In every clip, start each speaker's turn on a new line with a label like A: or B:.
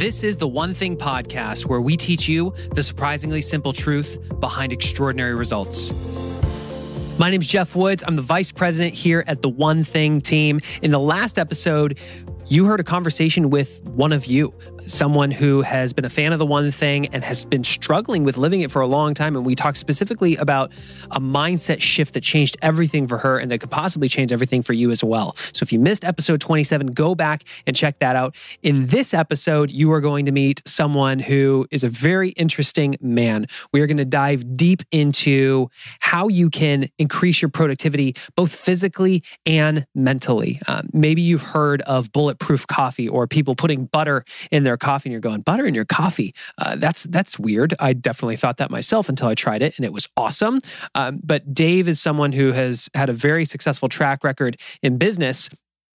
A: This is the One Thing podcast where we teach you the surprisingly simple truth behind extraordinary results. My name is Geoff Woods. I'm the vice president here at the One Thing team. In the last episode, you heard a conversation with one of you, someone who has been a fan of the one thing and has been struggling with living it for a long time. And we talked specifically about a mindset shift that changed everything for her and that could possibly change everything for you as well. So if you missed episode 27, go back and check that out. In this episode, you are going to meet someone who is a very interesting man. We are going to dive deep into how you can increase your productivity, both physically and mentally. Um, maybe you've heard of bulletproof coffee or people putting butter in their coffee and you're going butter in your coffee. Uh, that's that's weird. I definitely thought that myself until I tried it and it was awesome. Um, but Dave is someone who has had a very successful track record in business,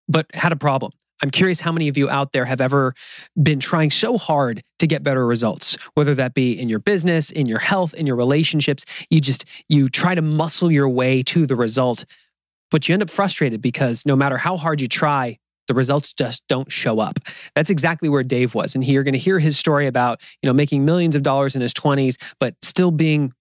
A: but had a problem. I'm curious how many of you out there have ever been trying so hard to get better results, whether that be in your business, in your health, in your relationships. You just you try to muscle your way to the result, but you end up frustrated because no matter how hard you try, the results just don't show up. That's exactly where Dave was. And you're going to hear his story about, you know, making millions of dollars in his 20s, but still being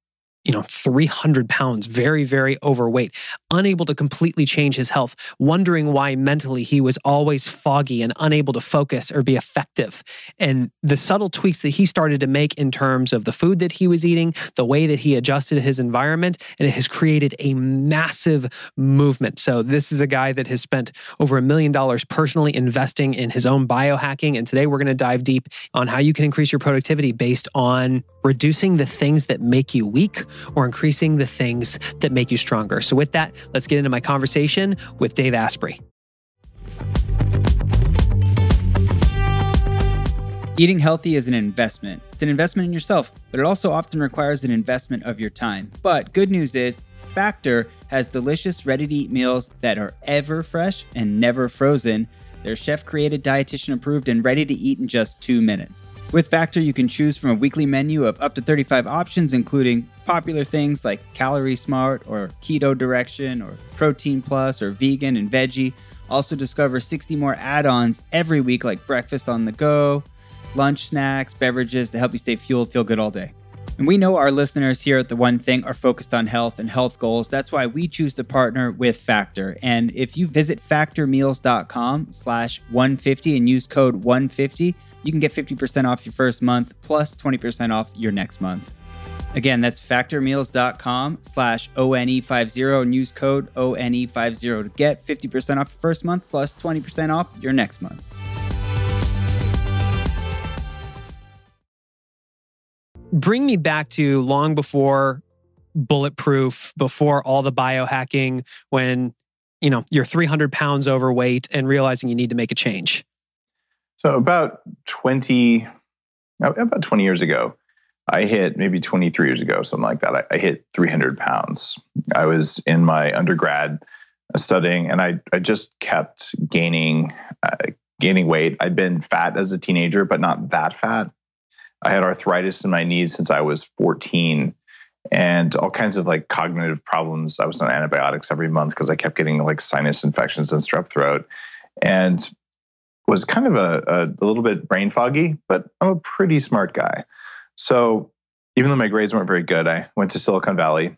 A: you know, 300 pounds, very, very overweight, unable to completely change his health, wondering why mentally he was always foggy and unable to focus or be effective. And the subtle tweaks that he started to make in terms of the food that he was eating, the way that he adjusted his environment, and it has created a massive movement. So, this is a guy that has spent over a million dollars personally investing in his own biohacking. And today we're going to dive deep on how you can increase your productivity based on reducing the things that make you weak or increasing the things that make you stronger. So, with that, let's get into my conversation with Dave Asprey.
B: Eating healthy is an investment. It's an investment in yourself, but it also often requires an investment of your time. But good news is, Factor has delicious, ready to eat meals that are ever fresh and never frozen. They're chef created, dietitian approved, and ready to eat in just two minutes. With Factor, you can choose from a weekly menu of up to 35 options, including popular things like Calorie Smart or Keto Direction or Protein Plus or Vegan and Veggie. Also, discover 60 more add ons every week, like breakfast on the go, lunch snacks, beverages to help you stay fueled, feel good all day. And we know our listeners here at The One Thing are focused on health and health goals. That's why we choose to partner with Factor. And if you visit factormeals.com slash 150 and use code 150, you can get 50% off your first month plus 20% off your next month. Again, that's factormeals.com slash ONE50 and use code ONE50 to get 50% off your first month plus 20% off your next month.
A: Bring me back to long before bulletproof, before all the biohacking, when you know you're 300 pounds overweight and realizing you need to make a change.
C: So about 20, about 20 years ago, I hit maybe 23 years ago, something like that. I, I hit 300 pounds. I was in my undergrad uh, studying, and I I just kept gaining uh, gaining weight. I'd been fat as a teenager, but not that fat. I had arthritis in my knees since I was 14, and all kinds of like cognitive problems. I was on antibiotics every month because I kept getting like sinus infections and strep throat, and was kind of a, a, little bit brain foggy, but I'm a pretty smart guy. So even though my grades weren't very good, I went to Silicon Valley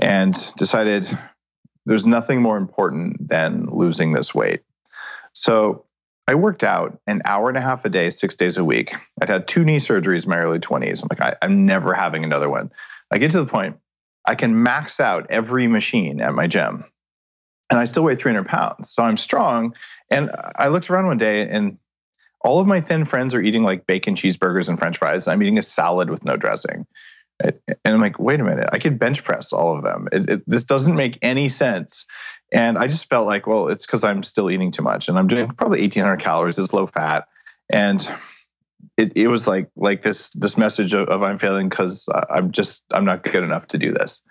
C: and decided there's nothing more important than losing this weight. So I worked out an hour and a half a day, six days a week. I'd had two knee surgeries in my early 20s. I'm like, I, I'm never having another one. I get to the point I can max out every machine at my gym and I still weigh 300 pounds. So I'm strong. And I looked around one day and all of my thin friends are eating like bacon cheeseburgers and french fries. And I'm eating a salad with no dressing. And I'm like, wait a minute, I could bench press all of them. It, it, this doesn't make any sense. And I just felt like, well, it's because I'm still eating too much, and I'm doing probably 1,800 calories. It's low fat, and it, it was like like this this message of, of I'm failing because I'm just I'm not good enough to do this.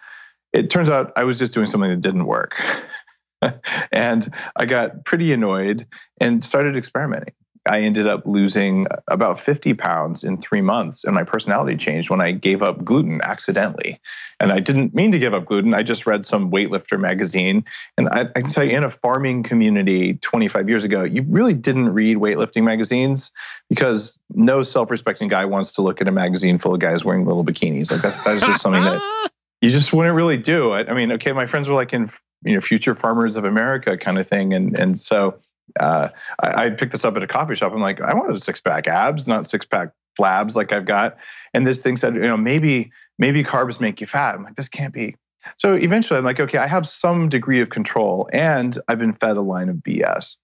C: It turns out I was just doing something that didn't work. and I got pretty annoyed and started experimenting. I ended up losing about 50 pounds in three months, and my personality changed when I gave up gluten accidentally. And I didn't mean to give up gluten. I just read some weightlifter magazine. And I, I can tell you, in a farming community 25 years ago, you really didn't read weightlifting magazines because no self respecting guy wants to look at a magazine full of guys wearing little bikinis. Like that, that is just something that you just wouldn't really do. I, I mean, okay, my friends were like in you know future farmers of America kind of thing, and and so uh, I, I, picked this up at a coffee shop. I'm like, I wanted a six pack abs, not six pack flabs like I've got. And this thing said, you know, maybe maybe carbs make you fat. I'm like, this can't be. So eventually, I'm like, okay, I have some degree of control, and I've been fed a line of BS.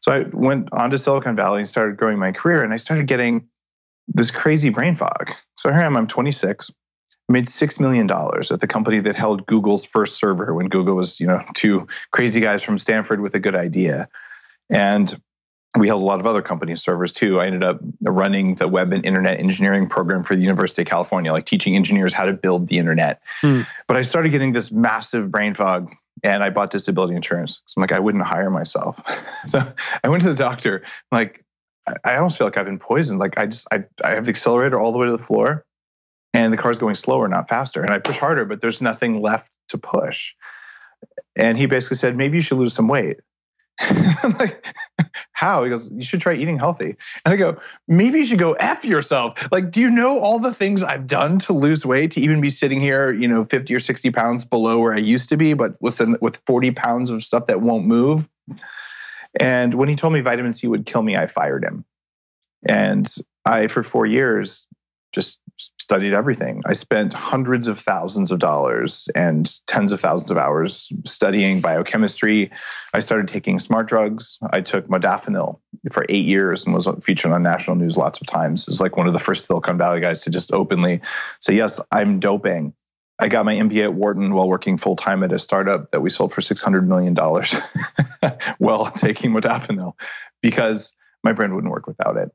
C: So I went on to Silicon Valley and started growing my career, and I started getting this crazy brain fog. So here I am. I'm 26. Made six million dollars at the company that held Google's first server when Google was, you know, two crazy guys from Stanford with a good idea. And we held a lot of other companies' servers too. I ended up running the web and internet engineering program for the University of California, like teaching engineers how to build the internet. Hmm. But I started getting this massive brain fog and I bought disability insurance. So I'm like, I wouldn't hire myself. so I went to the doctor, like, I almost feel like I've been poisoned. Like I just, I, I have the accelerator all the way to the floor and the car's going slower, not faster. And I push harder, but there's nothing left to push. And he basically said, maybe you should lose some weight. I'm like, how? He goes, you should try eating healthy. And I go, maybe you should go F yourself. Like, do you know all the things I've done to lose weight to even be sitting here, you know, 50 or 60 pounds below where I used to be, but with, with 40 pounds of stuff that won't move? And when he told me vitamin C would kill me, I fired him. And I, for four years, just studied everything. I spent hundreds of thousands of dollars and tens of thousands of hours studying biochemistry. I started taking smart drugs. I took modafinil for eight years and was featured on national news lots of times. It was like one of the first Silicon Valley guys to just openly say, Yes, I'm doping. I got my MBA at Wharton while working full time at a startup that we sold for $600 million while taking modafinil because my brain wouldn't work without it.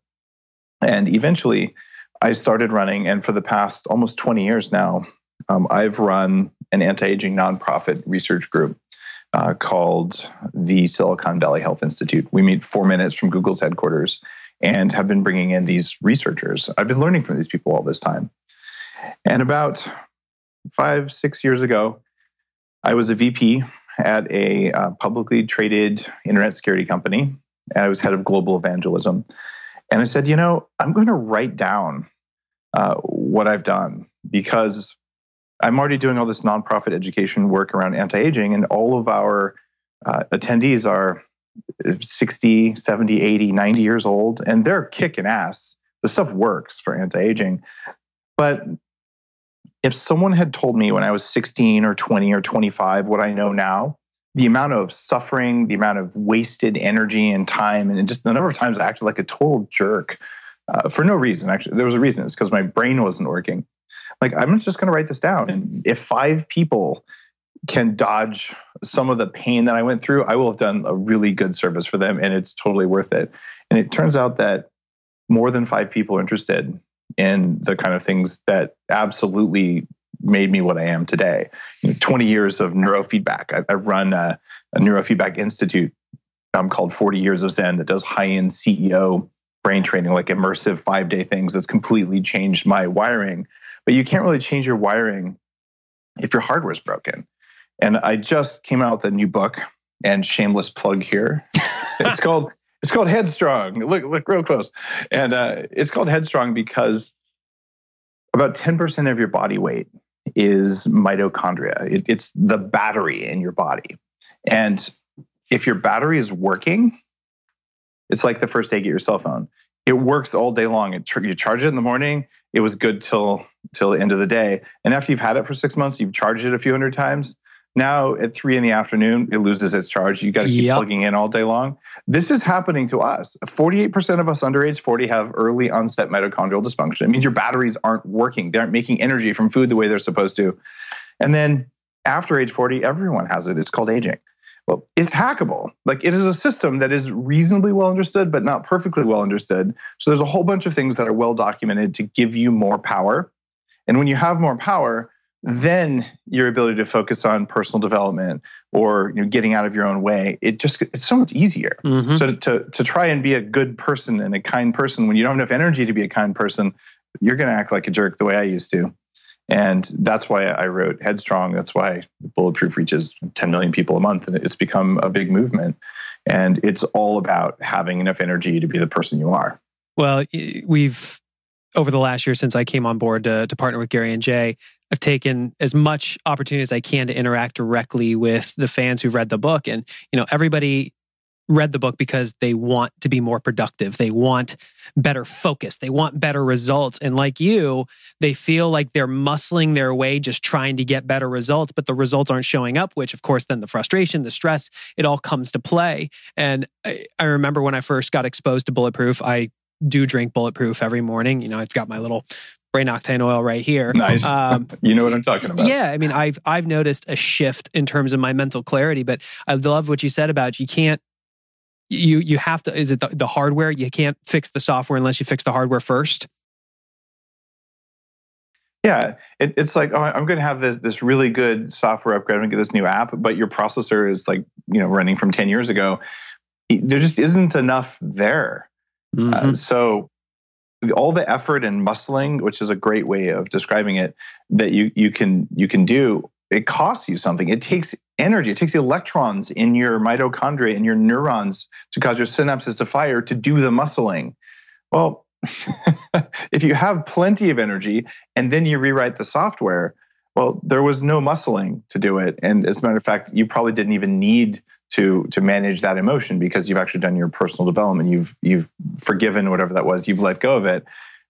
C: And eventually, I started running, and for the past almost 20 years now, um, I've run an anti aging nonprofit research group uh, called the Silicon Valley Health Institute. We meet four minutes from Google's headquarters and have been bringing in these researchers. I've been learning from these people all this time. And about five, six years ago, I was a VP at a uh, publicly traded internet security company. And I was head of global evangelism. And I said, you know, I'm going to write down uh, what I've done because I'm already doing all this nonprofit education work around anti aging, and all of our uh, attendees are 60, 70, 80, 90 years old, and they're kicking ass. The stuff works for anti aging. But if someone had told me when I was 16 or 20 or 25 what I know now, the amount of suffering, the amount of wasted energy and time, and just the number of times I acted like a total jerk uh, for no reason. Actually, there was a reason. It's because my brain wasn't working. Like, I'm just going to write this down. And if five people can dodge some of the pain that I went through, I will have done a really good service for them and it's totally worth it. And it turns out that more than five people are interested in the kind of things that absolutely made me what I am today. You know, 20 years of neurofeedback. I, have run a, a, neurofeedback institute um, called 40 Years of Zen that does high end CEO brain training, like immersive five day things that's completely changed my wiring. But you can't really change your wiring if your hardware is broken. And I just came out with a new book and shameless plug here. it's called it's called Headstrong. Look look real close. And uh, it's called Headstrong because about 10% of your body weight is mitochondria. It, it's the battery in your body. And if your battery is working, it's like the first day you get your cell phone. It works all day long. It, you charge it in the morning. It was good till till the end of the day. And after you've had it for six months, you've charged it a few hundred times. Now at three in the afternoon, it loses its charge. You got to keep yep. plugging in all day long. This is happening to us. 48% of us under age 40 have early onset mitochondrial dysfunction. It means your batteries aren't working. They aren't making energy from food the way they're supposed to. And then after age 40, everyone has it. It's called aging. Well, it's hackable. Like it is a system that is reasonably well understood, but not perfectly well understood. So there's a whole bunch of things that are well documented to give you more power. And when you have more power, then your ability to focus on personal development or you know, getting out of your own way, it just it's so much easier. Mm-hmm. So to to try and be a good person and a kind person when you don't have enough energy to be a kind person, you're going to act like a jerk the way I used to. And that's why I wrote Headstrong. That's why Bulletproof reaches 10 million people a month, and it's become a big movement. And it's all about having enough energy to be the person you are.
A: Well, we've over the last year since I came on board to, to partner with Gary and Jay, I've taken as much opportunity as I can to interact directly with the fans who've read the book. And, you know, everybody read the book because they want to be more productive. They want better focus. They want better results. And like you, they feel like they're muscling their way just trying to get better results, but the results aren't showing up, which of course then the frustration, the stress, it all comes to play. And I, I remember when I first got exposed to Bulletproof, I do drink Bulletproof every morning. You know, I've got my little brain octane oil right here.
C: Nice. Um, you know what I'm talking about.
A: Yeah, I mean, I've I've noticed a shift in terms of my mental clarity, but I love what you said about you can't you you have to is it the, the hardware you can't fix the software unless you fix the hardware first
C: yeah it, it's like oh i'm going to have this this really good software upgrade i'm going to get this new app but your processor is like you know running from 10 years ago there just isn't enough there uh, mm-hmm. uh, so all the effort and muscling which is a great way of describing it that you you can you can do it costs you something. It takes energy. It takes the electrons in your mitochondria and your neurons to cause your synapses to fire to do the muscling. Well, if you have plenty of energy and then you rewrite the software, well, there was no muscling to do it. And as a matter of fact, you probably didn't even need to to manage that emotion because you've actually done your personal development. You've you've forgiven whatever that was. You've let go of it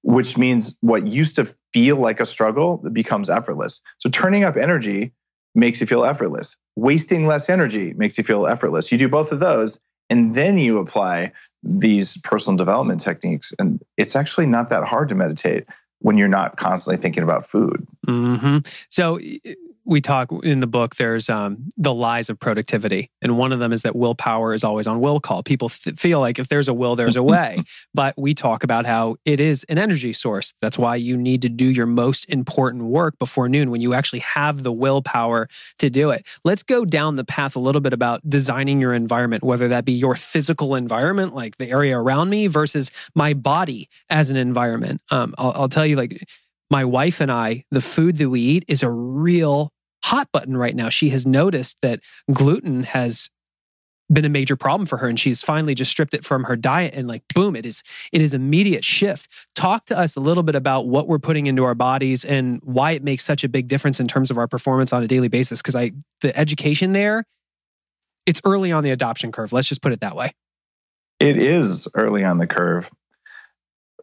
C: which means what used to feel like a struggle becomes effortless. So turning up energy makes you feel effortless. Wasting less energy makes you feel effortless. You do both of those, and then you apply these personal development techniques. And it's actually not that hard to meditate when you're not constantly thinking about food.
A: Mm-hmm. So we talk in the book there's um, the lies of productivity. And one of them is that willpower is always on will call. People th- feel like if there's a will there's a way. But we talk about how it is an energy source. That's why you need to do your most important work before noon when you actually have the willpower to do it. Let's go down the path a little bit about designing your environment whether that be your physical environment like the area around me versus my body as an environment. Um, I'll, I'll tell you like my wife and I, the food that we eat is a real hot button right now. She has noticed that gluten has been a major problem for her and she's finally just stripped it from her diet and like boom it is it is immediate shift. Talk to us a little bit about what we're putting into our bodies and why it makes such a big difference in terms of our performance on a daily basis because i the education there it's early on the adoption curve. Let's just put it that way.
C: It is early on the curve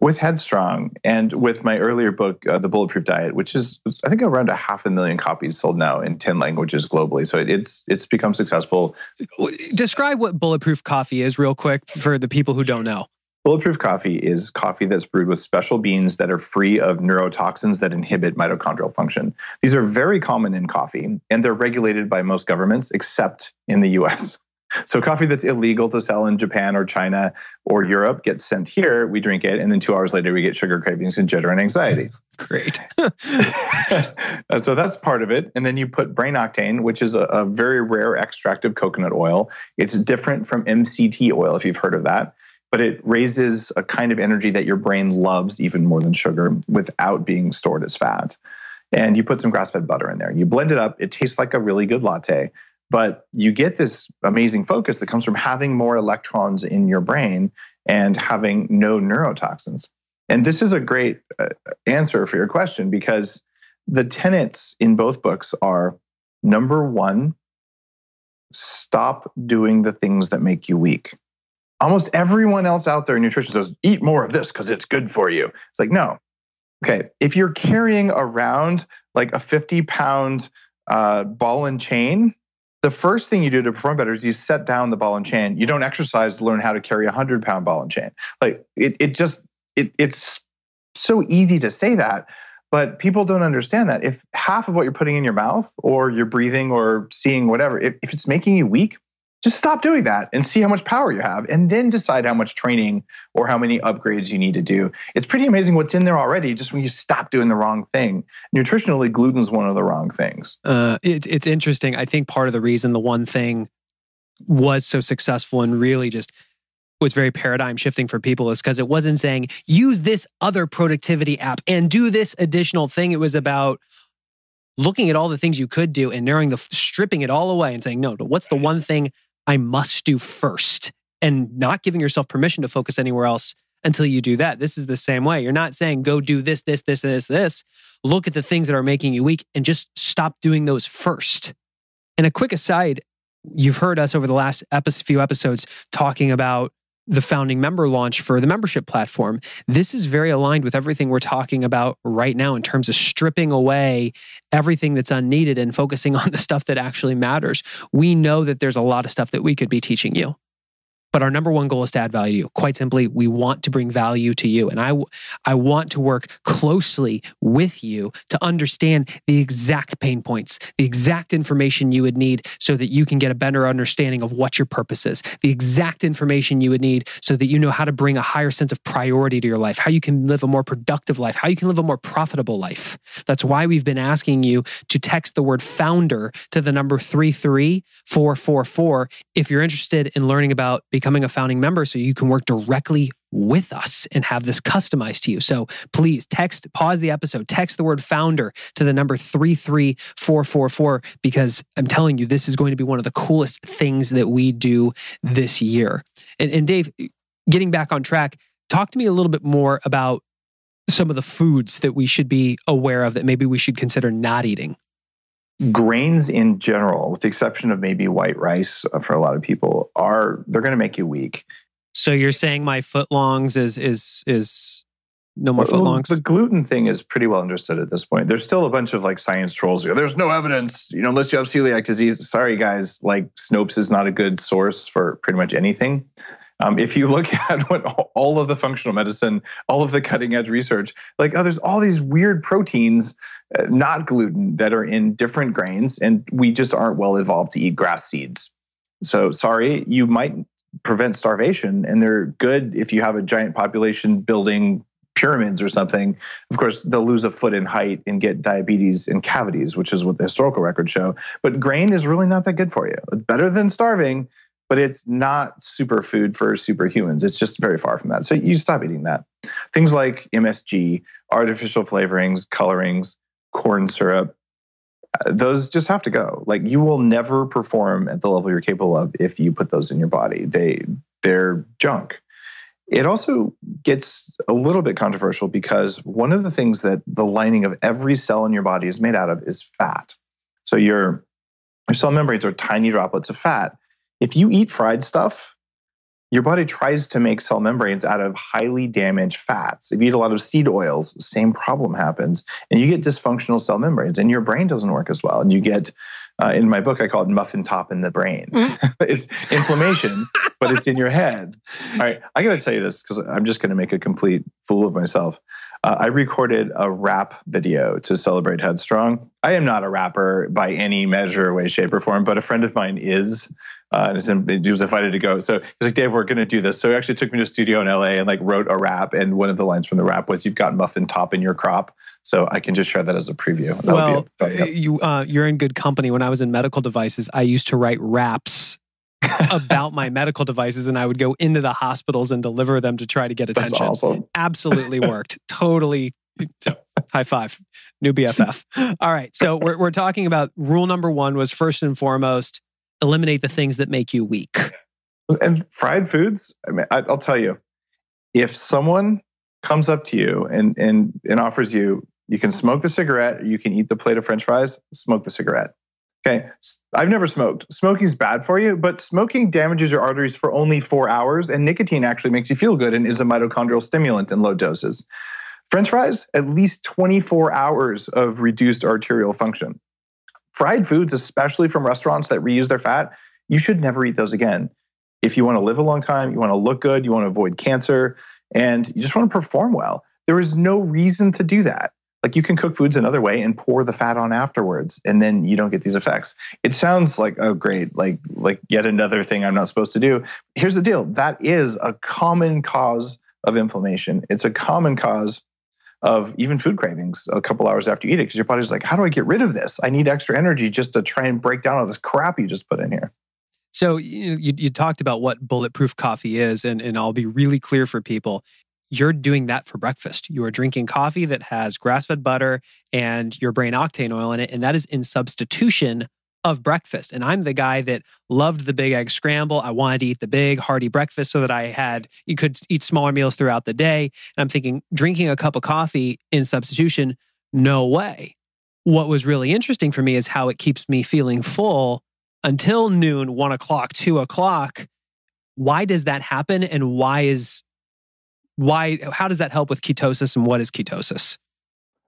C: with Headstrong and with my earlier book, uh, The Bulletproof Diet, which is I think around a half a million copies sold now in ten languages globally. So it's it's become successful.
A: Describe what Bulletproof Coffee is, real quick, for the people who don't know.
C: Bulletproof coffee is coffee that's brewed with special beans that are free of neurotoxins that inhibit mitochondrial function. These are very common in coffee, and they're regulated by most governments except in the US. So coffee that's illegal to sell in Japan or China or Europe gets sent here. We drink it, and then two hours later we get sugar cravings and jitter and anxiety.
A: Great.
C: Uh, so that's part of it. And then you put brain octane, which is a, a very rare extract of coconut oil. It's different from MCT oil, if you've heard of that but it raises a kind of energy that your brain loves even more than sugar without being stored as fat. And you put some grass fed butter in there. You blend it up. It tastes like a really good latte. But you get this amazing focus that comes from having more electrons in your brain and having no neurotoxins. And this is a great uh, answer for your question because the tenets in both books are number one, stop doing the things that make you weak. Almost everyone else out there in nutrition says, eat more of this because it's good for you. It's like, no. Okay. If you're carrying around like a 50 pound uh, ball and chain, the first thing you do to perform better is you set down the ball and chain. You don't exercise to learn how to carry a hundred pound ball and chain. Like it, it just it, it's so easy to say that, but people don't understand that. If half of what you're putting in your mouth or you're breathing or seeing whatever, if, if it's making you weak, just stop doing that and see how much power you have and then decide how much training or how many upgrades you need to do. It's pretty amazing what's in there already just when you stop doing the wrong thing. Nutritionally gluten's one of the wrong things.
A: Uh, it, it's interesting. I think part of the reason the one thing was so successful and really just was very paradigm shifting for people is because it wasn't saying use this other productivity app and do this additional thing. It was about looking at all the things you could do and narrowing the stripping it all away and saying no what's the one thing I must do first and not giving yourself permission to focus anywhere else until you do that. This is the same way. You're not saying go do this, this, this, this, this. Look at the things that are making you weak and just stop doing those first. And a quick aside, you've heard us over the last few episodes talking about the founding member launch for the membership platform. This is very aligned with everything we're talking about right now in terms of stripping away everything that's unneeded and focusing on the stuff that actually matters. We know that there's a lot of stuff that we could be teaching you. But our number one goal is to add value to you. Quite simply, we want to bring value to you. And I, I want to work closely with you to understand the exact pain points, the exact information you would need so that you can get a better understanding of what your purpose is, the exact information you would need so that you know how to bring a higher sense of priority to your life, how you can live a more productive life, how you can live a more profitable life. That's why we've been asking you to text the word founder to the number 33444 if you're interested in learning about becoming a founding member so you can work directly with us and have this customized to you. So please text, pause the episode, text the word founder to the number 33444 because I'm telling you, this is going to be one of the coolest things that we do this year. And, and Dave, getting back on track, talk to me a little bit more about some of the foods that we should be aware of that maybe we should consider not eating
C: grains in general, with the exception of maybe white rice uh, for a lot of people, are they're going to make you weak.
A: So you're saying my footlongs is is is no more well, footlongs?
C: The gluten thing is pretty well understood at this point. There's still a bunch of like science trolls. Here. There's no evidence, you know, unless you have celiac disease. Sorry, guys. Like Snopes is not a good source for pretty much anything. Um, if you look at what all of the functional medicine, all of the cutting edge research, like oh, there's all these weird proteins uh, not gluten that are in different grains, and we just aren't well evolved to eat grass seeds. So sorry, you might prevent starvation, and they're good if you have a giant population building pyramids or something. Of course, they'll lose a foot in height and get diabetes and cavities, which is what the historical records show. But grain is really not that good for you. It's better than starving, but it's not superfood for superhumans. It's just very far from that. So you stop eating that. Things like MSG, artificial flavorings, colorings, corn syrup, uh, those just have to go. Like you will never perform at the level you're capable of if you put those in your body. They they're junk. It also gets a little bit controversial because one of the things that the lining of every cell in your body is made out of is fat. So your your cell membranes are tiny droplets of fat. If you eat fried stuff, your body tries to make cell membranes out of highly damaged fats. If you eat a lot of seed oils, same problem happens, and you get dysfunctional cell membranes, and your brain doesn't work as well, and you get. Uh, in my book, I call it muffin top in the brain. Mm. it's inflammation, but it's in your head. All right, I got to tell you this because I'm just going to make a complete fool of myself. Uh, I recorded a rap video to celebrate Headstrong. I am not a rapper by any measure, way, shape, or form, but a friend of mine is uh, and he was invited to go. So he's like, Dave, we're going to do this. So he actually took me to a studio in LA and like wrote a rap. And one of the lines from the rap was, "You've got muffin top in your crop." So I can just share that as a preview.
A: That well, a, you uh, you're in good company. When I was in medical devices, I used to write raps about my medical devices, and I would go into the hospitals and deliver them to try to get attention.
C: That's awesome.
A: Absolutely worked. totally. So, high five, new BFF. All right, so we're we're talking about rule number one was first and foremost eliminate the things that make you weak.
C: And fried foods, I mean, I, will tell you, if someone comes up to you and, and, and offers you, you can smoke the cigarette, you can eat the plate of french fries, smoke the cigarette. Okay. I've never smoked. Smoking's bad for you, but smoking damages your arteries for only four hours, and nicotine actually makes you feel good and is a mitochondrial stimulant in low doses. French fries, at least 24 hours of reduced arterial function fried foods, especially from restaurants that reuse their fat, you should never eat those again. If you want to live a long time, you want to look good, you want to avoid cancer, and you just want to perform well, there is no reason to do that. Like you can cook foods another way and pour the fat on afterwards, and then you don't get these effects. It sounds like oh great, like like yet another thing I'm not supposed to do. Here's the deal: that is a common cause of inflammation. It's a common cause of even food cravings a couple hours after you eat it because your body's like, how do I get rid of this? I need extra energy just to try and break down all this crap you just put in here.
A: So you, you talked about what bulletproof coffee is, and, and I'll be really clear for people. You're doing that for breakfast. You are drinking coffee that has grass fed butter and your brain octane oil in it, and that is in substitution of breakfast. And I'm the guy that loved the big egg scramble. I wanted to eat the big hearty breakfast so that I had, you could eat smaller meals throughout the day. And I'm thinking, drinking a cup of coffee in substitution, no way. What was really interesting for me is how it keeps me feeling full until noon, one o'clock, two o'clock. Why does that happen? And why is, why, how does that help with ketosis and what is ketosis?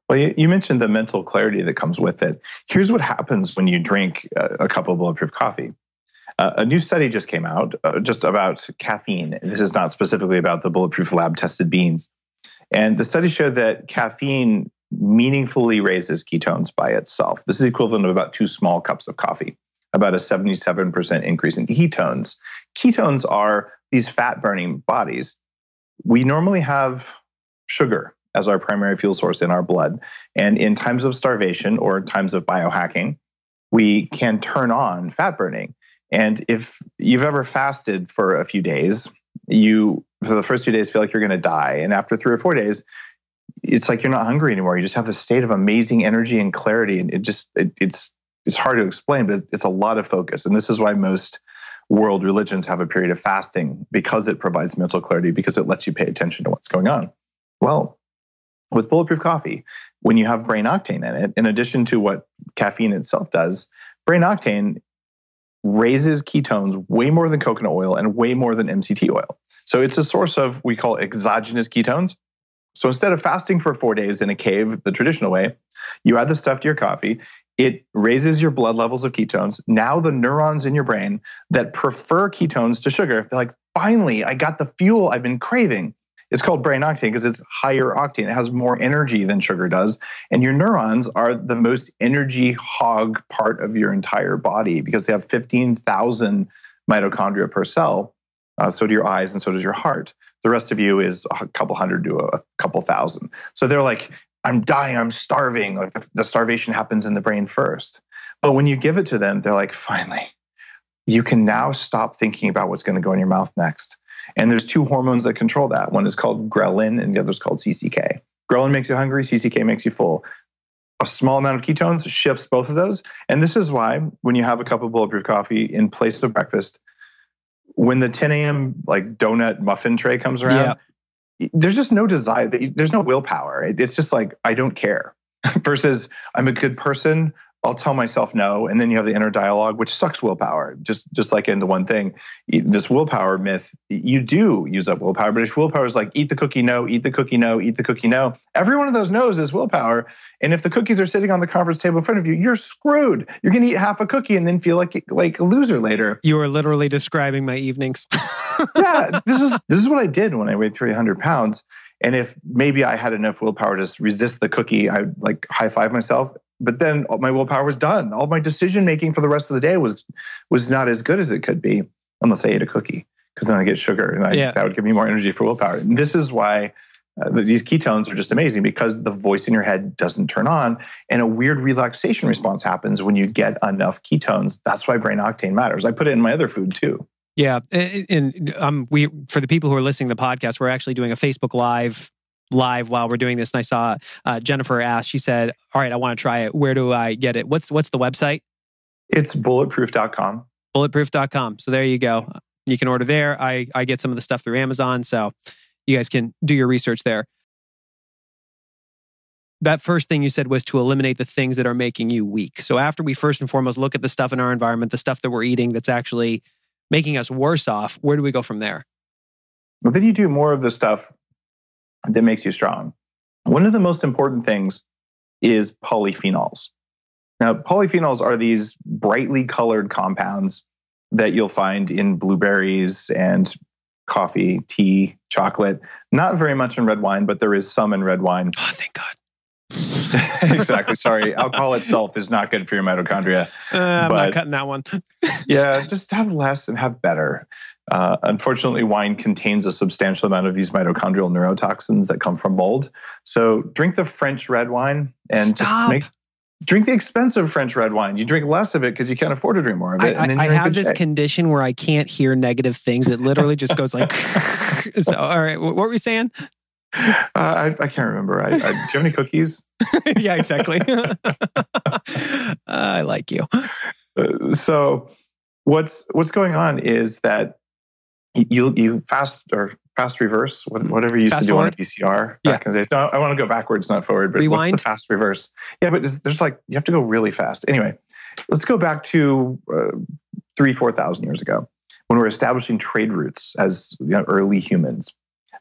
C: Well, you, mentioned the mental clarity that comes with it. Here's what happens when you drink a, cup of bulletproof coffee. Uh, a new study just came out uh, just about caffeine. This is not specifically about the bulletproof lab tested beans. And the study showed that caffeine meaningfully raises ketones by itself. This is equivalent of about two small cups of coffee about a 77% increase in ketones. Ketones are these fat burning bodies. We normally have sugar as our primary fuel source in our blood. And in times of starvation or times of biohacking, we can turn on fat burning. And if you've ever fasted for a few days, you, for the first few days, feel like you're going to die. And after three or four days, it's like you're not hungry anymore. You just have this state of amazing energy and clarity. And it just, it, it's it's hard to explain, but it's a lot of focus. And this is why most world religions have a period of fasting because it provides mental clarity, because it lets you pay attention to what's going on. Well, with bulletproof coffee, when you have brain octane in it, in addition to what caffeine itself does, brain octane raises ketones way more than coconut oil and way more than MCT oil. So it's a source of we call exogenous ketones. So instead of fasting for four days in a cave the traditional way, you add the stuff to your coffee it raises your blood levels of ketones. Now the neurons in your brain that prefer ketones to sugar, they're like, finally, I got the fuel I've been craving. It's called brain octane because it's higher octane. It has more energy than sugar does. And your neurons are the most energy hog part of your entire body because they have 15,000 mitochondria per cell. Uh, so do your eyes and so does your heart. The rest of you is a couple hundred to a couple thousand. So they're like, I'm dying, I'm starving. Like the, starvation happens in the brain first. But when you give it to them, they're like, finally, you can now stop thinking about what's going to go in your mouth next. And there's two hormones that control that. One is called ghrelin, and the other is called CCK. Ghrelin makes you hungry, CCK makes you full. A small amount of ketones shifts both of those. And this is why when you have a cup of bulletproof coffee in place of breakfast, when the 10 a.m. like donut muffin tray comes around, yeah there's just no desire there's no willpower. It's just like i don't care versus i'm a good person i'll tell myself no and then you have the inner dialogue which sucks willpower just just like in the one thing this willpower myth you do use up willpower but if willpower is like eat the cookie no eat the cookie no eat the cookie no every one of those no's is willpower and if the cookies are sitting on the conference table in front of you, you're screwed. You're going to eat half a cookie and then feel like like a loser later.
A: You are literally describing my evenings.
C: yeah, this is this is what I did when I weighed 300 pounds. And if maybe I had enough willpower to resist the cookie, I would like high five myself. But then my willpower was done. All my decision making for the rest of the day was was not as good as it could be unless I ate a cookie because then I get sugar and I, yeah. that would give me more energy for willpower. And this is why uh, these ketones are just amazing because the voice in your head doesn't turn on and a weird relaxation response happens when you get enough ketones. That's why brain octane matters. I put it in my other food too.
A: Yeah, and, and um, we for the people who are listening to the podcast, we're actually doing a Facebook Live live while we're doing this, and I saw uh, Jennifer asked. She said, "All right, I want to try it. Where do I get it? What's what's the website?"
C: It's bulletproof.com.
A: Bulletproof.com. So there you go. You can order there. I I get some of the stuff through Amazon, so you guys can do your research there. That first thing you said was to eliminate the things that are making you weak. So after we first and foremost look at the stuff in our environment, the stuff that we're eating that's actually making us worse off, where do we go from there?
C: Well, then you do more of the stuff that makes you strong. One of the most important things is polyphenols. Now, polyphenols are these brightly colored compounds that you'll find in blueberries and coffee, tea, chocolate. Not very much in red wine, but there is some in red wine.
A: Oh, thank God.
C: exactly. Sorry, alcohol itself is not good for your mitochondria.
A: Uh, I'm not cutting that one.
C: yeah, just have less and have better. Uh, unfortunately, wine contains a substantial amount of these mitochondrial neurotoxins that come from mold. So drink the French red wine and
A: Stop.
C: just make drink the expensive French red wine. You drink less of it because you can't afford to drink more of it.
A: I,
C: and
A: I, I have this condition where I can't hear negative things. It literally just goes like. so, all right, what were we saying?
C: Uh, I, I can't remember. I, I, do you have any cookies?
A: yeah, exactly. I like you.
C: Uh, so what's what's going on is that you you fast or fast reverse what- whatever you used
A: Fast
C: to do
A: forward?
C: on a VCR back in the days. No, I want to go backwards, not forward. But
A: Rewind?
C: what's the fast reverse? Yeah, but there's, like you have to go really fast. Anyway, let's go back to uh, three four thousand years ago when we're establishing trade routes as you know, early humans.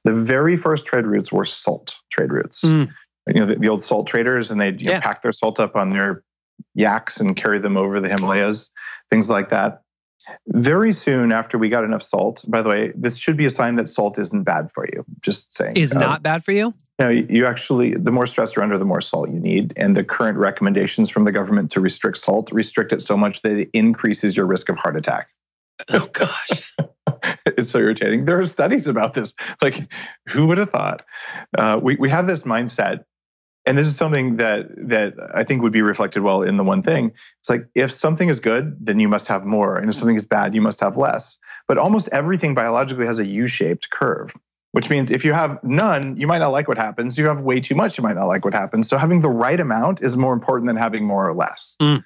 C: The very first trade routes were salt trade routes.
A: Mm.
C: You know the, the old salt traders, and they'd you know, pack their salt up on their yaks and carry them over the Himalayas, things like that. Very soon after we got enough salt, by the way, this should be a sign that salt isn't bad for you. Just saying.
A: Is not bad for you?
C: no, you you actually, the more stress you're under, the more salt you need. And the current recommendations from the government to restrict salt restrict it so much that it increases your risk of heart attack.
A: Oh gosh.
C: it's so irritating. There are studies about this. Like, who would have thought? Uh, we we have this mindset, and this is something that that I think would be reflected well in the one thing. It's like if something is good, then you must have more, and if something is bad, you must have less. But almost everything biologically has a U-shaped curve. Which means if you have none, you might not like what happens. You have way too much, you might not like what happens. So having the right amount is more important than having more or less.
A: Mm.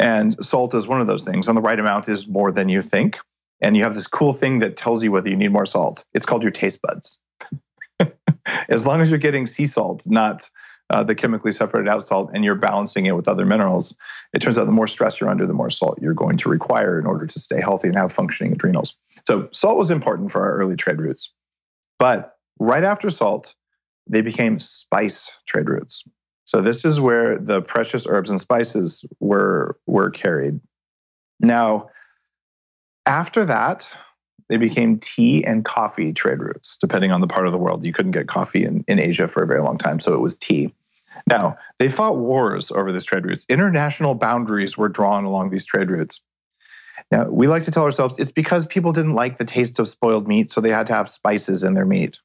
C: And salt is one of those things. And the right amount is more than you think. And you have this cool thing that tells you whether you need more salt. It's called your taste buds. as long as you're getting sea salt, not uh, the chemically separated out salt, and you're balancing it with other minerals, it turns out the more stress you're under, the more salt you're going to require in order to stay healthy and have functioning adrenals. So salt was important for our early trade routes. But right after salt, they became spice trade routes. So this is where the precious herbs and spices were were carried. Now, after that, they became tea and coffee trade routes, depending on the part of the world. You couldn't get coffee in, in Asia for a very long time, so it was tea. Now, they fought wars over these trade routes. International boundaries were drawn along these trade routes. Now, we like to tell ourselves it's because people didn't like the taste of spoiled meat, so they had to have spices in their meat.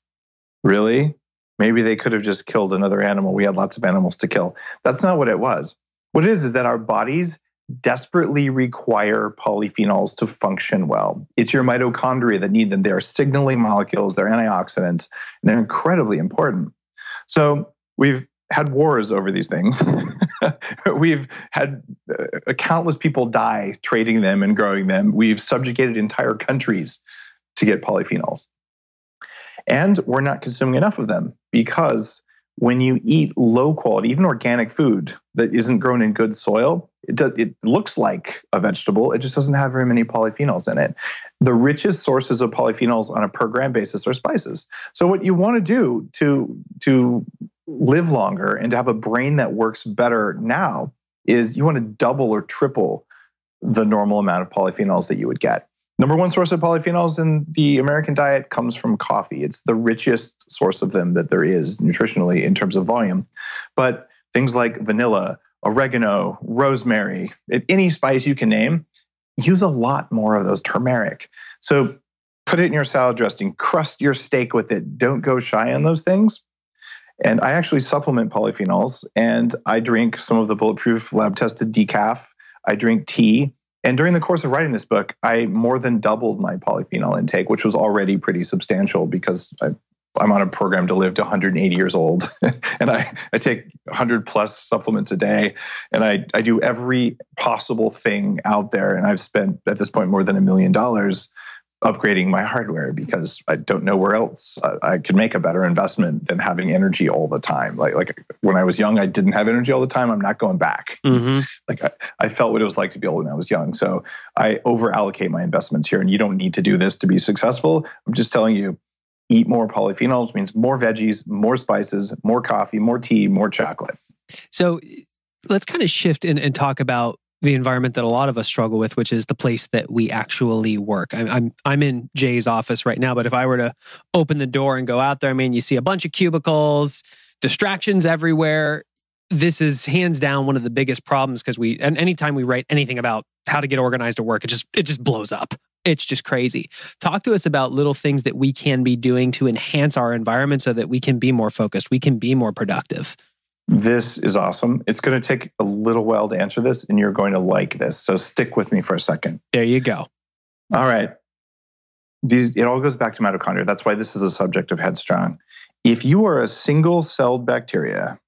C: Really? Maybe they could have just killed another animal. We had lots of animals to kill. That's not what it was. What it is is that our bodies desperately require polyphenols to function well. It's your mitochondria that need them. They are signaling molecules, they're antioxidants, and they're incredibly important. So we've had wars over these things. We've had uh, countless people die trading them and growing them. We've subjugated entire countries to get polyphenols. And we're not consuming enough of them because when you eat low quality, even organic food that isn't grown in good soil, it, does, it looks like a vegetable. It just doesn't have very many polyphenols in it. The richest sources of polyphenols on a per gram basis are spices. So what you want to do to to live longer and to have a brain that works better now is you want to double or triple the normal amount of polyphenols that you would get. Number one source of polyphenols in the American diet comes from coffee. It's the richest source of them that there is nutritionally in terms of volume. But things like vanilla, oregano, rosemary, any spice you can name, use a lot more of those turmeric. So put it in your salad dressing, crust your steak with it. Don't go shy on those things. And I actually supplement polyphenols and I drink some of the bulletproof lab tested decaf. I drink tea. And during the course of writing this book, I more than doubled my polyphenol intake, which was already pretty substantial because I, I'm on a program to live to 180 years old. and I, I take 100 plus supplements a day. And I, I do every possible thing out there. And I've spent at this point more than a million dollars upgrading my hardware because I don't know where else I, I could make a better investment than having energy all the time. Like like when I was young, I didn't have energy all the time. I'm not going back.
A: Mm-hmm.
C: Like I, I felt what it was like to be old when I was young. So I over allocate my investments here, and you don't need to do this to be successful. I'm just telling you. Eat more polyphenols means more veggies, more spices, more coffee, more tea, more chocolate.
A: So let's kind of shift and, and talk about the environment that a lot of us struggle with, which is the place that we actually work. I'm, I'm I'm in Jay's office right now, but if I were to open the door and go out there, I mean, you see a bunch of cubicles, distractions everywhere. this is hands down one of the biggest problems because we and anytime we write anything about how to get organized at work, it just it just blows up. It's just crazy. Talk to us about little things that we can be doing to enhance our environment so that we can be more focused, we can be more productive.
C: This is awesome. It's going to take a little while to answer this, and you're going to like this. So stick with me for a second.
A: There you go.
C: All right. These, it all goes back to mitochondria. That's why this is a subject of Headstrong. If you are a single celled bacteria,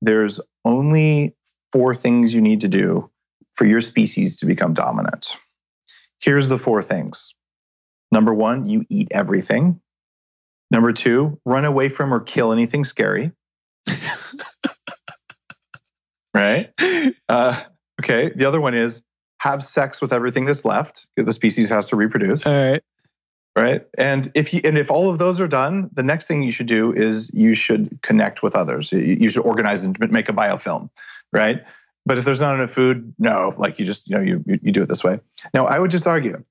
C: there's only four things you need to do for your species to become dominant. Here's the four things. Number one, you eat everything. Number two, run away from or kill anything scary. right? Uh, okay. The other one is have sex with everything that's left. The species has to reproduce.
A: All right.
C: Right. And if you and if all of those are done, the next thing you should do is you should connect with others. You should organize and make a biofilm. Right. But if there's not enough food, no, like you just, you know, you you do it this way. Now, I would just argue,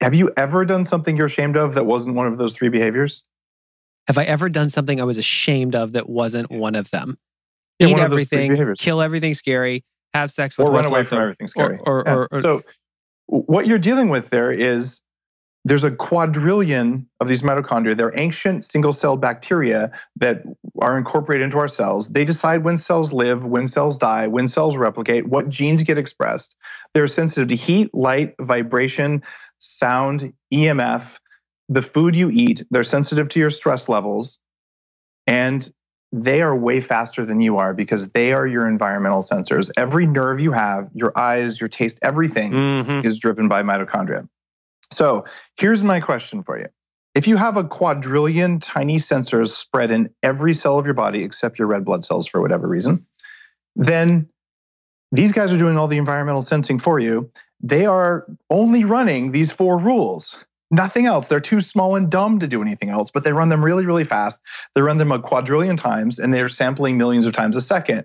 C: have you ever done something you're ashamed of that wasn't one of those three behaviors?
A: Have I ever done something I was ashamed of that wasn't one of them? Yeah, Eat everything, kill everything scary, have sex with
C: or run away from everything scary. Or, or, yeah. or, so, what you're dealing with there is there's a quadrillion of these mitochondria. They're ancient single celled bacteria that are incorporated into our cells. They decide when cells live, when cells die, when cells replicate, what genes get expressed. They're sensitive to heat, light, vibration, sound, EMF, the food you eat. They're sensitive to your stress levels. And they are way faster than you are because they are your environmental sensors. Every nerve you have, your eyes, your taste, everything mm-hmm. is driven by mitochondria. So here's my question for you. If you have a quadrillion tiny sensors spread in every cell of your body except your red blood cells for whatever reason, then these guys are doing all the environmental sensing for you. They are only running these four rules, nothing else. They're too small and dumb to do anything else, but they run them really, really fast. They run them a quadrillion times and they're sampling millions of times a second.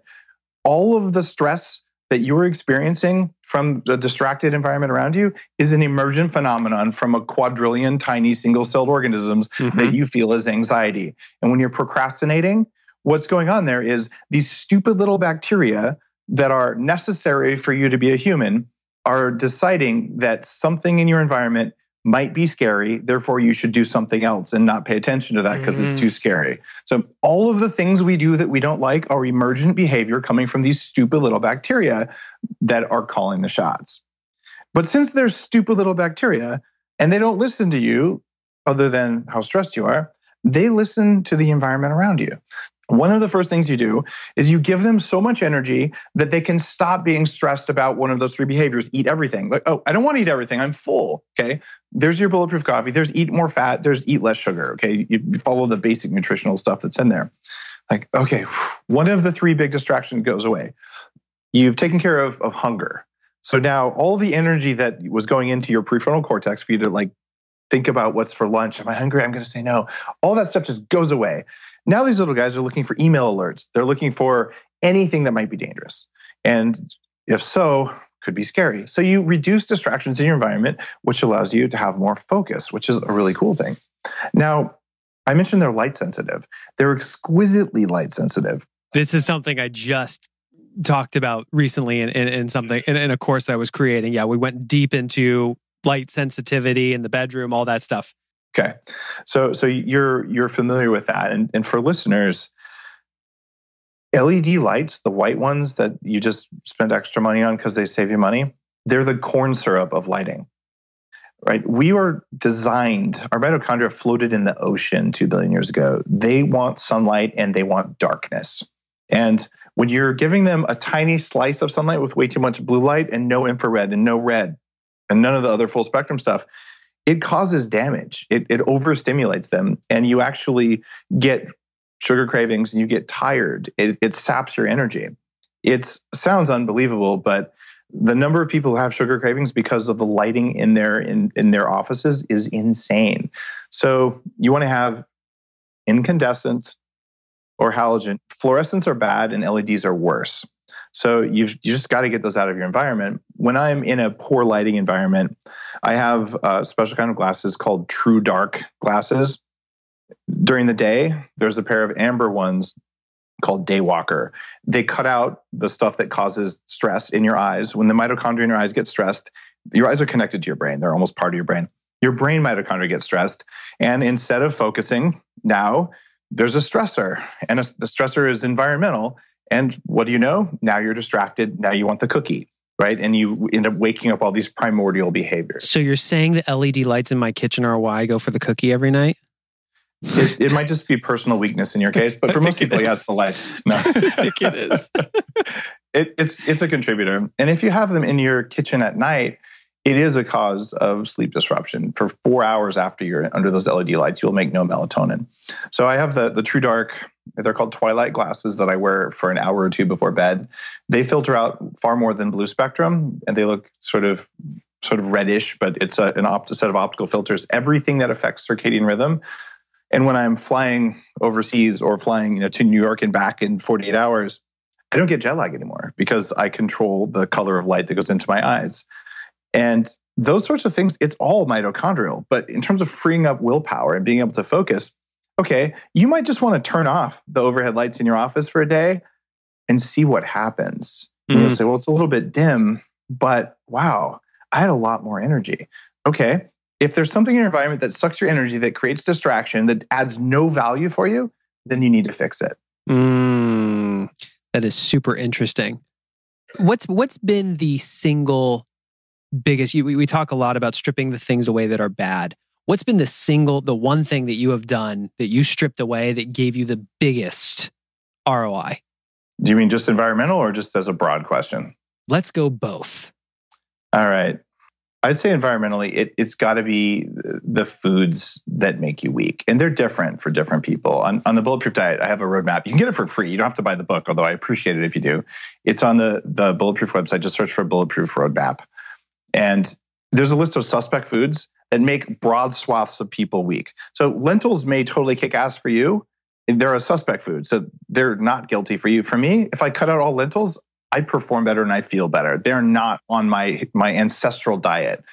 C: All of the stress that you're experiencing from the distracted environment around you is an emergent phenomenon from a quadrillion tiny single celled organisms mm-hmm. that you feel as anxiety. And when you're procrastinating, what's going on there is these stupid little bacteria that are necessary for you to be a human are deciding that something in your environment might be scary. Therefore, you should do something else and not pay attention to that because mm. it's too mm. scary. So, all of the things we do that we don't like are emergent behavior coming from these stupid little bacteria that are calling the shots. But since they're stupid little bacteria and they don't listen to you other than how stressed you are, they listen to the environment around you. One of the first things you do is you give them so much energy that they can stop being stressed about one of those three behaviors eat everything. Like, oh, I don't want to eat everything. I'm full. Okay. There's your bulletproof coffee. There's eat more fat. There's eat less sugar. Okay. You follow the basic nutritional stuff that's in there. Like, okay, one of the three big distractions goes away. You've taken care of, of hunger. So now all the energy that was going into your prefrontal cortex for you to like think about what's for lunch. Am I hungry? I'm going to say no. All that stuff just goes away. Now these little guys are looking for email alerts. They're looking for anything that might be dangerous. And if so, could be scary. So you reduce distractions in your environment, which allows you to have more focus, which is a really cool thing. Now, I mentioned they're light sensitive. They're exquisitely light sensitive.
A: This is something I just talked about recently in, in, in something in, in a course I was creating. Yeah, we went deep into light sensitivity in the bedroom, all that stuff.
C: Okay, so so you're you're familiar with that, and and for listeners, LED lights, the white ones that you just spend extra money on because they save you money, they're the corn syrup of lighting. Right? We were designed, our mitochondria floated in the ocean 2 billion years ago. They want sunlight and they want darkness. And when you're giving them a tiny slice of sunlight with way too much blue light and no infrared and no red and none of the other full spectrum stuff, it causes damage. It, it overstimulates them, and you actually get sugar cravings and you get tired. It, it saps your energy. It sounds unbelievable, but the number of people who have sugar cravings because of the lighting in their in, in their offices is insane. So you want to have incandescent or halogen. Fluorescents are bad and LEDs are worse. So you've you just got to get those out of your environment. When I'm in a poor lighting environment, I have a special kind of glasses called True Dark glasses. During the day, there's a pair of amber ones called Daywalker. They cut out the stuff that causes stress in your eyes. When the mitochondria in your eyes get stressed, your eyes are connected to your brain. They're almost part of your brain. Your brain mitochondria get stressed. And instead of focusing, now there's a stressor. And a, the stressor is environmental. And what do you know? Now you're distracted. Now you want the cookie right? And you end up waking up all these primordial behaviors.
A: So you're saying the LED lights in my kitchen are why I go for the cookie every night?
C: It, it might just be personal weakness in your case, but for most people, it yeah, it's the light. No,
A: I think it is.
C: it, it's it's a contributor, and if you have them in your kitchen at night, it is a cause of sleep disruption. For four hours after you're under those LED lights, you'll make no melatonin. So I have the the True Dark. They're called twilight glasses that I wear for an hour or two before bed. They filter out far more than blue spectrum, and they look sort of sort of reddish, but it's a, an opt- set of optical filters. Everything that affects circadian rhythm and when I'm flying overseas or flying you know, to New York and back in 48 hours, I don't get jet lag anymore because I control the color of light that goes into my eyes. And those sorts of things, it's all mitochondrial. But in terms of freeing up willpower and being able to focus, okay, you might just want to turn off the overhead lights in your office for a day and see what happens. Mm-hmm. You'll say, well, it's a little bit dim, but wow, I had a lot more energy. Okay, if there's something in your environment that sucks your energy, that creates distraction, that adds no value for you, then you need to fix it.
A: Mm, that is super interesting. What's what's been the single biggest? You, we, we talk a lot about stripping the things away that are bad. What's been the single, the one thing that you have done that you stripped away that gave you the biggest ROI?
C: Do you mean just environmental or just as a broad question?
A: Let's go both.
C: All right. I'd say environmentally, it, has got to be the foods that make you weak. And they're different for different people. On, on the Bulletproof Diet, I have a roadmap. You can get it for free. You don't have to buy the book, although I appreciate it if you do. It's on the, the Bulletproof website. Just search for Bulletproof Roadmap. And there's a list of suspect foods that make broad swaths of people weak. So lentils may totally kick ass for you. They're a suspect food. So they're not guilty for you. For me, if I cut out all lentils, I perform better and I feel better. They're not on my my ancestral diet.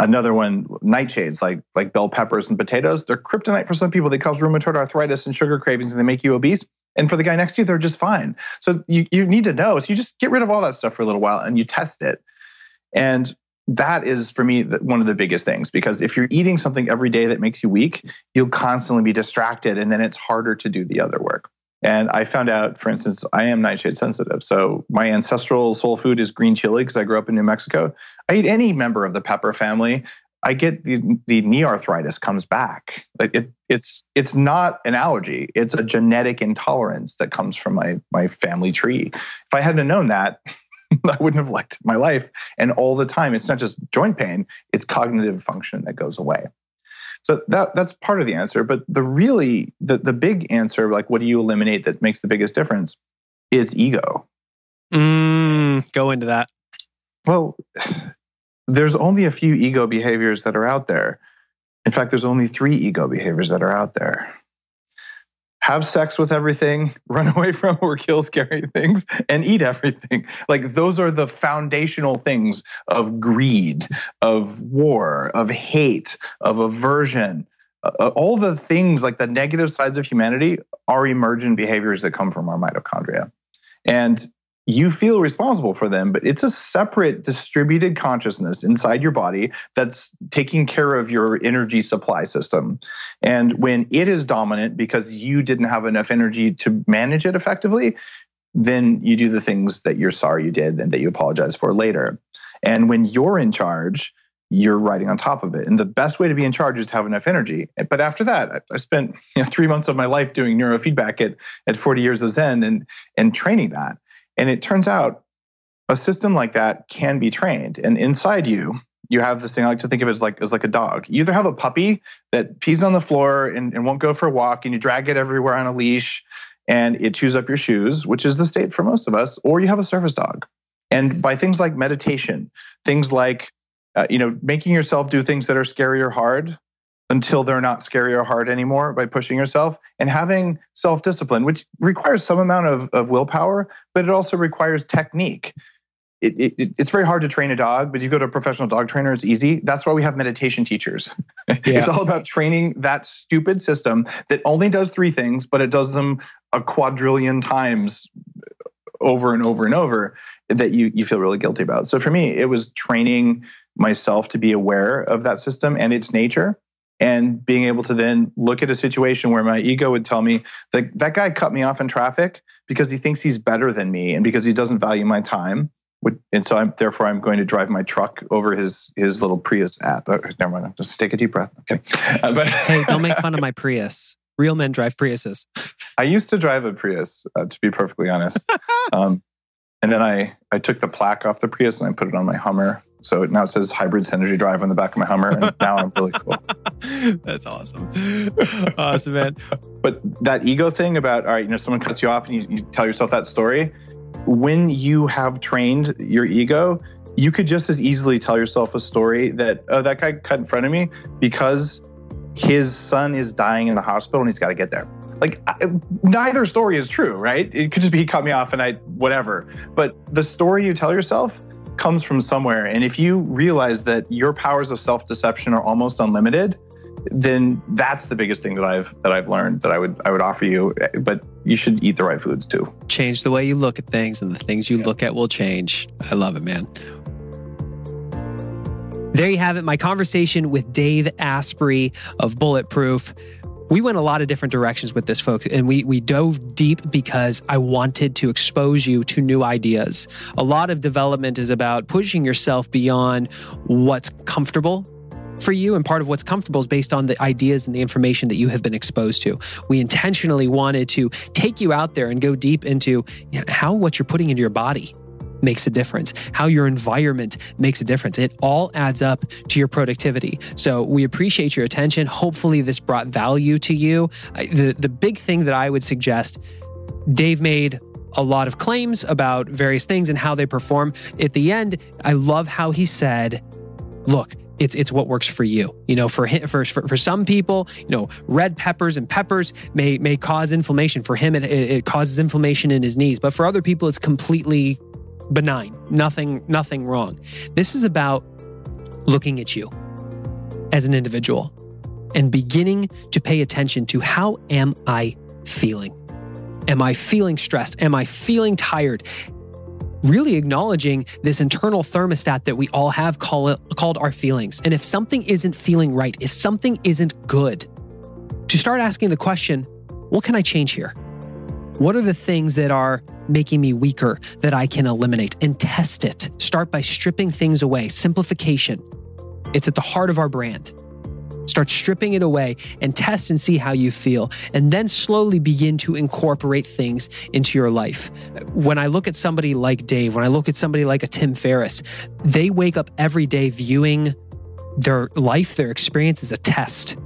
C: Another one, nightshades like like bell peppers and potatoes. They're kryptonite for some people. They cause rheumatoid arthritis and sugar cravings, and they make you obese. And for the guy next to you, they're just fine. So you you need to know. So you just get rid of all that stuff for a little while and you test it. And that is for me one of the biggest things because if you're eating something every day that makes you weak, you'll constantly be distracted, and then it's harder to do the other work. And I found out, for instance, I am nightshade sensitive. So my ancestral soul food is green chili because I grew up in New Mexico. I eat any member of the pepper family. I get the, the knee arthritis comes back. Like it, it's it's not an allergy. It's a genetic intolerance that comes from my my family tree. If I hadn't known that, I wouldn't have liked my life. And all the time, it's not just joint pain; it's cognitive function that goes away. So that that's part of the answer. But the really the the big answer, like what do you eliminate that makes the biggest difference? It's ego.
A: Mm, go into that.
C: Well, there's only a few ego behaviors that are out there. In fact, there's only three ego behaviors that are out there have sex with everything, run away from or kill scary things, and eat everything. Like those are the foundational things of greed, of war, of hate, of aversion. Uh, uh all the things like the negative sides of humanity are emergent behaviors that come from our mitochondria. And you feel responsible for them, but it's a separate distributed consciousness inside your body that's taking care of your energy supply system. And when it is dominant because you didn't have enough energy to manage it effectively, then you do the things that you're sorry you did and that you apologize for later. And when you're in charge, you're riding on top of it. And the best way to be in charge is to have enough energy. But after that, I spent you know, three months of my life doing neurofeedback at, at 40 years of Zen and, and training that. And it turns out a system like that can be trained. And inside you, you have this thing I like to think of as like as like a dog. You either have a puppy that pees on the floor and, and won't go for a walk, and you drag it everywhere on a leash, and it chews up your shoes, which is the state for most of us, or you have a service dog. And by things like meditation, things like uh, you know making yourself do things that are scary or hard, until they're not scary or hard anymore by pushing yourself and having self discipline, which requires some amount of, of willpower, but it also requires technique. It, it, it's very hard to train a dog, but you go to a professional dog trainer, it's easy. That's why we have meditation teachers. Yeah. it's all about training that stupid system that only does three things, but it does them a quadrillion times over and over and over that you you feel really guilty about. So for me, it was training myself to be aware of that system and its nature and being able to then look at a situation where my ego would tell me that that guy cut me off in traffic because he thinks he's better than me and because he doesn't value my time and so I'm therefore I'm going to drive my truck over his his little Prius app. Oh, never mind. Just take a deep breath. Okay,
A: uh, but hey, don't make fun of my Prius. Real men drive Priuses.
C: I used to drive a Prius, uh, to be perfectly honest. um, and then I I took the plaque off the Prius and I put it on my Hummer. So now it says hybrid synergy Drive on the back of my Hummer, and now I'm really cool.
A: That's awesome, awesome, man.
C: But that ego thing about all right, you know, someone cuts you off and you, you tell yourself that story when you have trained your ego, you could just as easily tell yourself a story that, oh, that guy cut in front of me because his son is dying in the hospital and he's got to get there. Like, I, neither story is true, right? It could just be he cut me off and I, whatever. But the story you tell yourself comes from somewhere. And if you realize that your powers of self deception are almost unlimited, then that's the biggest thing that I've that I've learned that I would I would offer you. But you should eat the right foods too.
A: Change the way you look at things, and the things you yeah. look at will change. I love it, man. There you have it. My conversation with Dave Asprey of Bulletproof. We went a lot of different directions with this, folks, and we we dove deep because I wanted to expose you to new ideas. A lot of development is about pushing yourself beyond what's comfortable for you. And part of what's comfortable is based on the ideas and the information that you have been exposed to. We intentionally wanted to take you out there and go deep into how what you're putting into your body makes a difference, how your environment makes a difference. It all adds up to your productivity. So we appreciate your attention. Hopefully, this brought value to you. The, the big thing that I would suggest, Dave made a lot of claims about various things and how they perform. At the end, I love how he said, Look, it's it's what works for you. You know, for him, for, for for some people, you know, red peppers and peppers may may cause inflammation. For him, it, it causes inflammation in his knees, but for other people, it's completely benign. Nothing nothing wrong. This is about looking at you as an individual and beginning to pay attention to how am I feeling? Am I feeling stressed? Am I feeling tired? really acknowledging this internal thermostat that we all have call it, called our feelings. And if something isn't feeling right, if something isn't good, to start asking the question, what can I change here? What are the things that are making me weaker that I can eliminate and test it? Start by stripping things away. Simplification. It's at the heart of our brand. Start stripping it away and test and see how you feel. And then slowly begin to incorporate things into your life. When I look at somebody like Dave, when I look at somebody like a Tim Ferriss, they wake up every day viewing their life, their experience as a test.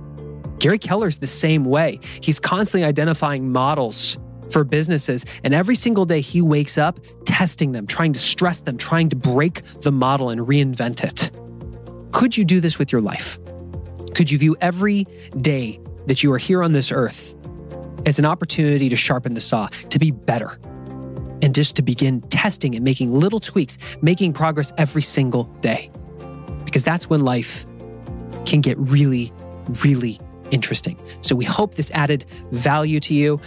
A: Gary Keller's the same way. He's constantly identifying models for businesses. And every single day he wakes up testing them, trying to stress them, trying to break the model and reinvent it. Could you do this with your life? Could you view every day that you are here on this earth as an opportunity to sharpen the saw, to be better, and just to begin testing and making little tweaks, making progress every single day? Because that's when life can get really, really interesting. So we hope this added value to you.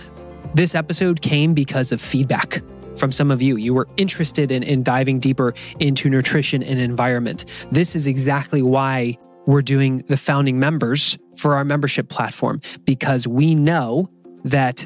A: This episode came because of feedback from some of you. You were interested in, in diving deeper into nutrition and environment. This is exactly why we're doing the founding members for our membership platform because we know that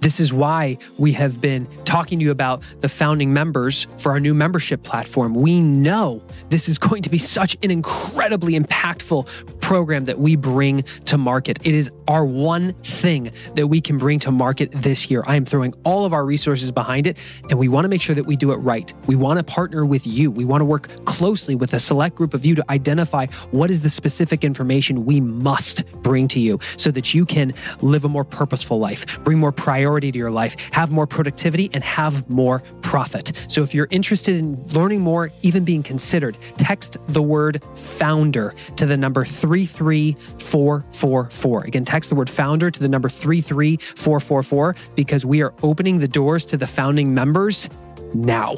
A: this is why we have been talking to you about the founding members for our new membership platform. We know this is going to be such an incredibly impactful program that we bring to market. It is our one thing that we can bring to market this year. I am throwing all of our resources behind it, and we want to make sure that we do it right. We want to partner with you. We want to work closely with a select group of you to identify what is the specific information we must bring to you so that you can live a more purposeful life, bring more priority to your life, have more productivity, and have more profit. So if you're interested in learning more, even being considered, text the word founder to the number 33444. Again, text the word founder to the number 33444 because we are opening the doors to the founding members now.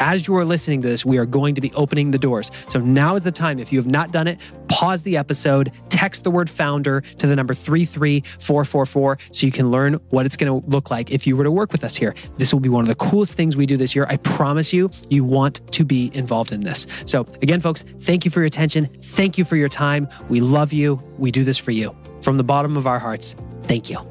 A: As you are listening to this, we are going to be opening the doors. So now is the time. If you have not done it, pause the episode, text the word founder to the number 33444 so you can learn what it's going to look like if you were to work with us here. This will be one of the coolest things we do this year. I promise you, you want to be involved in this. So, again, folks, thank you for your attention. Thank you for your time. We love you. We do this for you. From the bottom of our hearts, thank you.